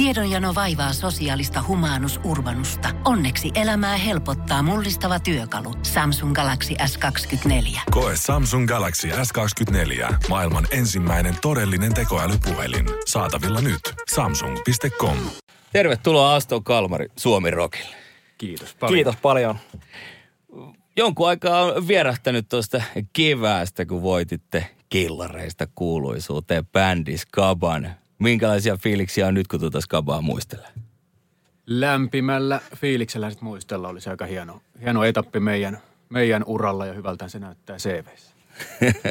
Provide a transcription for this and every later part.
Tiedonjano vaivaa sosiaalista humanus urbanusta. Onneksi elämää helpottaa mullistava työkalu. Samsung Galaxy S24. Koe Samsung Galaxy S24. Maailman ensimmäinen todellinen tekoälypuhelin. Saatavilla nyt. Samsung.com. Tervetuloa Aston Kalmari Suomi Rockille. Kiitos paljon. Kiitos paljon. Jonkun aikaa on vierähtänyt tuosta keväästä, kun voititte killareista kuuluisuuteen bändi Skaban. Minkälaisia fiiliksiä on nyt, kun tuota Skabaa muistelee? Lämpimällä fiiliksellä sit muistella olisi aika hieno, hieno etappi meidän, meidän uralla ja hyvältä se näyttää CVssä.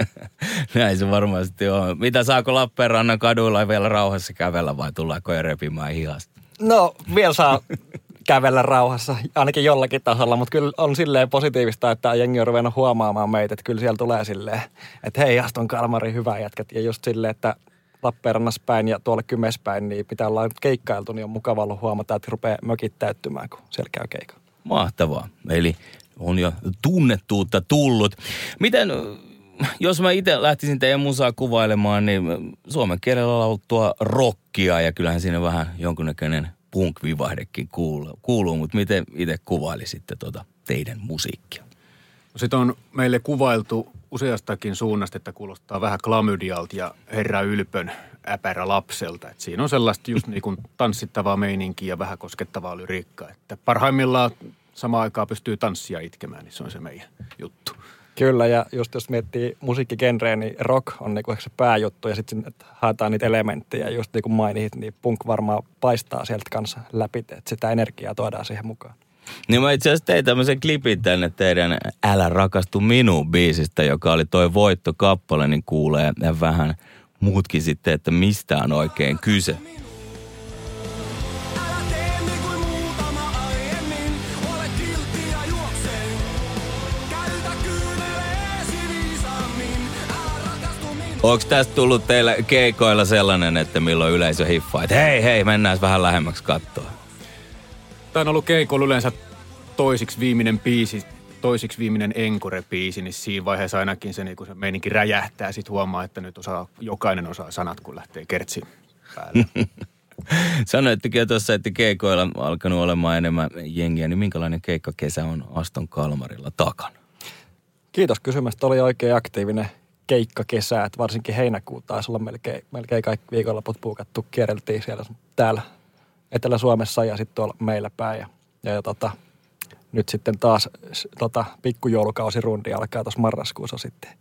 Näin se varmasti on. Mitä saako Lappeenrannan kaduilla vielä rauhassa kävellä vai tullaanko jo repimään hihasta? No, vielä saa kävellä rauhassa, ainakin jollakin tasolla, mutta kyllä on silleen positiivista, että jengi on ruvennut huomaamaan meitä, että kyllä siellä tulee silleen, että hei Aston Kalmari, hyvä jätkät. Ja just silleen, että Lappeenrannassa päin ja tuolla Kymes päin, niin pitää olla keikkailtu, niin on mukava ollut huomata, että rupeaa mökit täyttymään, kun siellä käy keikalla. Mahtavaa. Eli on jo tunnettuutta tullut. Miten, jos mä itse lähtisin teidän musaa kuvailemaan, niin suomen kielellä laultua rockia ja kyllähän siinä vähän jonkunnäköinen punk-vivahdekin kuuluu, kuuluu mutta miten itse kuvailisitte tuota teidän musiikkia? Sitten on meille kuvailtu useastakin suunnasta, että kuulostaa vähän klamydialta ja herra ylpön äpärä lapselta. Et siinä on sellaista just niin kuin tanssittavaa meininkiä ja vähän koskettavaa lyriikkaa. Että parhaimmillaan samaan aikaan pystyy tanssia itkemään, niin se on se meidän juttu. Kyllä, ja just jos miettii musiikkigenreä, niin rock on niinku se pääjuttu, ja sitten haetaan niitä elementtejä, just niin kuin mainit, niin punk varmaan paistaa sieltä kanssa läpi, että sitä energiaa tuodaan siihen mukaan. Niin mä itse asiassa tein tämmöisen klipin tänne teidän Älä rakastu minuun biisistä, joka oli toi voittokappale, niin kuulee vähän muutkin sitten, että mistä on oikein kyse. Onko tästä tullut teillä keikoilla sellainen, että milloin yleisö hiffaa, että hei hei, mennään vähän lähemmäksi kattoa? Tämä on ollut keikoilla yleensä toisiksi viimeinen biisi, toisiksi viimeinen enkore-biisi, niin siinä vaiheessa ainakin se, niin kun se meininki räjähtää. Sitten huomaa, että nyt osaa, jokainen osaa sanat, kun lähtee kertsin päälle. Sanoittekin jo tuossa, että keikoilla on alkanut olemaan enemmän jengiä, niin minkälainen keikkakesä on Aston Kalmarilla takana? Kiitos kysymästä. Oli oikein aktiivinen keikkakesä, että varsinkin heinäkuu taisi olla melkein, melkein kaikki viikonloput puukattu. Kierreltiin siellä täällä Etelä-Suomessa ja sitten tuolla meillä päin. Ja, ja, tota, nyt sitten taas tota, pikkujoulukausirundi alkaa tuossa marraskuussa sitten.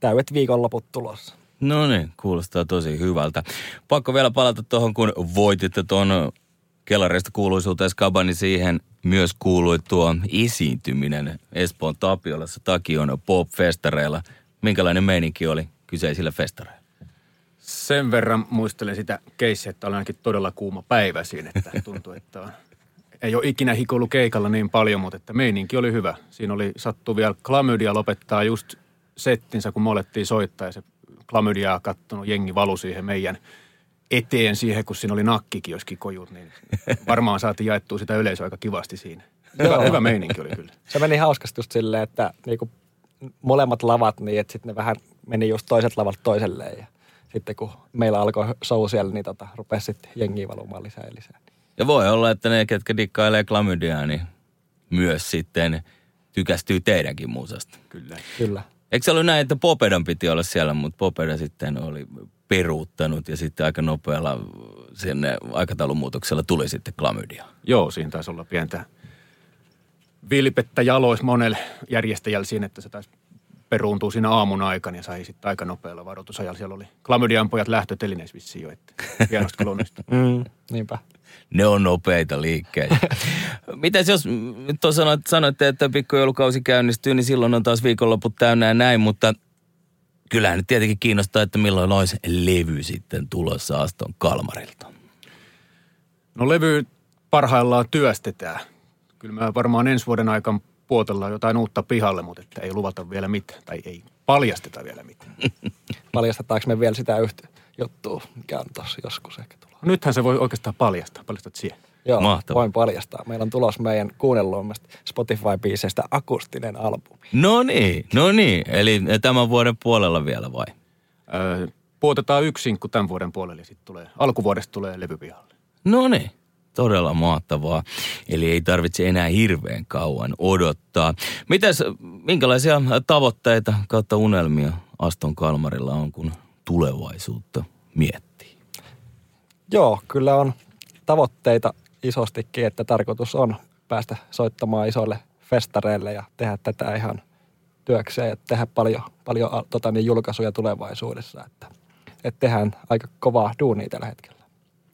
Täydet viikonloput tulossa. No niin, kuulostaa tosi hyvältä. Pakko vielä palata tuohon, kun voititte tuon kellareista kuuluisuuteen Skaban, niin siihen myös kuului tuo esiintyminen Espoon Tapiolassa Takion pop-festareilla. Minkälainen meininki oli kyseisillä festareilla? Sen verran muistelen sitä keissiä, että oli ainakin todella kuuma päivä siinä, että tuntuu, että on, ei ole ikinä hikoillut keikalla niin paljon, mutta että meininki oli hyvä. Siinä oli sattu vielä klamydia lopettaa just settinsä, kun me alettiin soittaa ja se klamydiaa kattonut jengi valu siihen meidän eteen siihen, kun siinä oli nakkikioskin kojut, niin varmaan saatiin jaettua sitä yleisöä aika kivasti siinä. Hyvä, Joo. hyvä meininki oli kyllä. Se meni hauskasti just silleen, että niinku molemmat lavat niin, että sitten ne vähän meni just toiset lavat toiselleen. Ja sitten kun meillä alkoi show siellä, niin tota, rupesi sitten jengiä valumaan lisää ja lisää. Ja voi olla, että ne, ketkä dikkailee klamydiaa, niin myös sitten tykästyy teidänkin musasta. Kyllä. Kyllä. Eikö se ollut näin, että Popedan piti olla siellä, mutta Popeda sitten oli peruuttanut ja sitten aika nopealla sinne aikataulumuutoksella tuli sitten klamydia. Joo, siinä taisi olla pientä vilpettä jalois monelle järjestäjällä siinä, että se taisi peruuntuu siinä aamun aikana ja sai sitten aika nopealla varoitusajalla. Siellä oli klamydian pojat lähtötelineessä vissiin jo, että hienosti kyllä onnistui. Mm, niinpä. Ne on nopeita liikkeitä. Mitäs jos tuossa sanoit, sanoitte, että pikkujoulukausi käynnistyy, niin silloin on taas viikonloput täynnä ja näin, mutta kyllähän nyt tietenkin kiinnostaa, että milloin olisi levy sitten tulossa Aston Kalmarilta. No levy parhaillaan työstetään. Kyllä me varmaan ensi vuoden aikana puotellaan jotain uutta pihalle, mutta että ei luvata vielä mitään. Tai ei paljasteta vielä mitään. Paljastetaanko me vielä sitä yhtä juttua, mikä on tossa joskus ehkä tulossa? Nythän se voi oikeastaan paljastaa. Paljastat siihen. Joo, Mahtavaa. voin paljastaa. Meillä on tulos meidän kuunnelluimmasta Spotify-biiseistä akustinen albumi. No niin, no niin. Eli tämän vuoden puolella vielä vai? Öö, puotetaan yksi sinkku tämän vuoden puolelle sitten tulee, alkuvuodesta tulee levy pihalle. No niin, todella mahtavaa. Eli ei tarvitse enää hirveän kauan odottaa. Mitäs, minkälaisia tavoitteita kautta unelmia Aston Kalmarilla on, kun tulevaisuutta miettii? Joo, kyllä on tavoitteita isostikin, että tarkoitus on päästä soittamaan isoille festareille ja tehdä tätä ihan työkseen ja tehdä paljon, paljon tota, niin julkaisuja tulevaisuudessa. Että, että tehdään aika kovaa duunia tällä hetkellä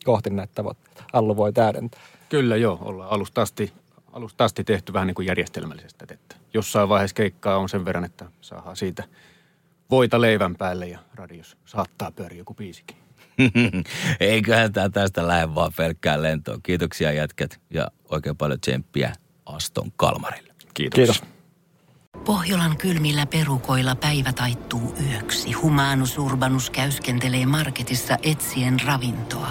kohti näitä tavoitteita. Allu voi täydentää. Kyllä joo, ollaan alusta asti, alusta asti tehty vähän niin kuin järjestelmällisesti. Että jossain vaiheessa keikkaa on sen verran, että saadaan siitä voita leivän päälle ja radios saattaa pyöriä joku biisikin. Eiköhän tämä tästä lähde vaan pelkkään lentoon. Kiitoksia jätkät ja oikein paljon tsemppiä Aston Kalmarille. Kiitos. Kiitos. Pohjolan kylmillä perukoilla päivä taittuu yöksi. Humanus Urbanus käyskentelee marketissa etsien ravintoa.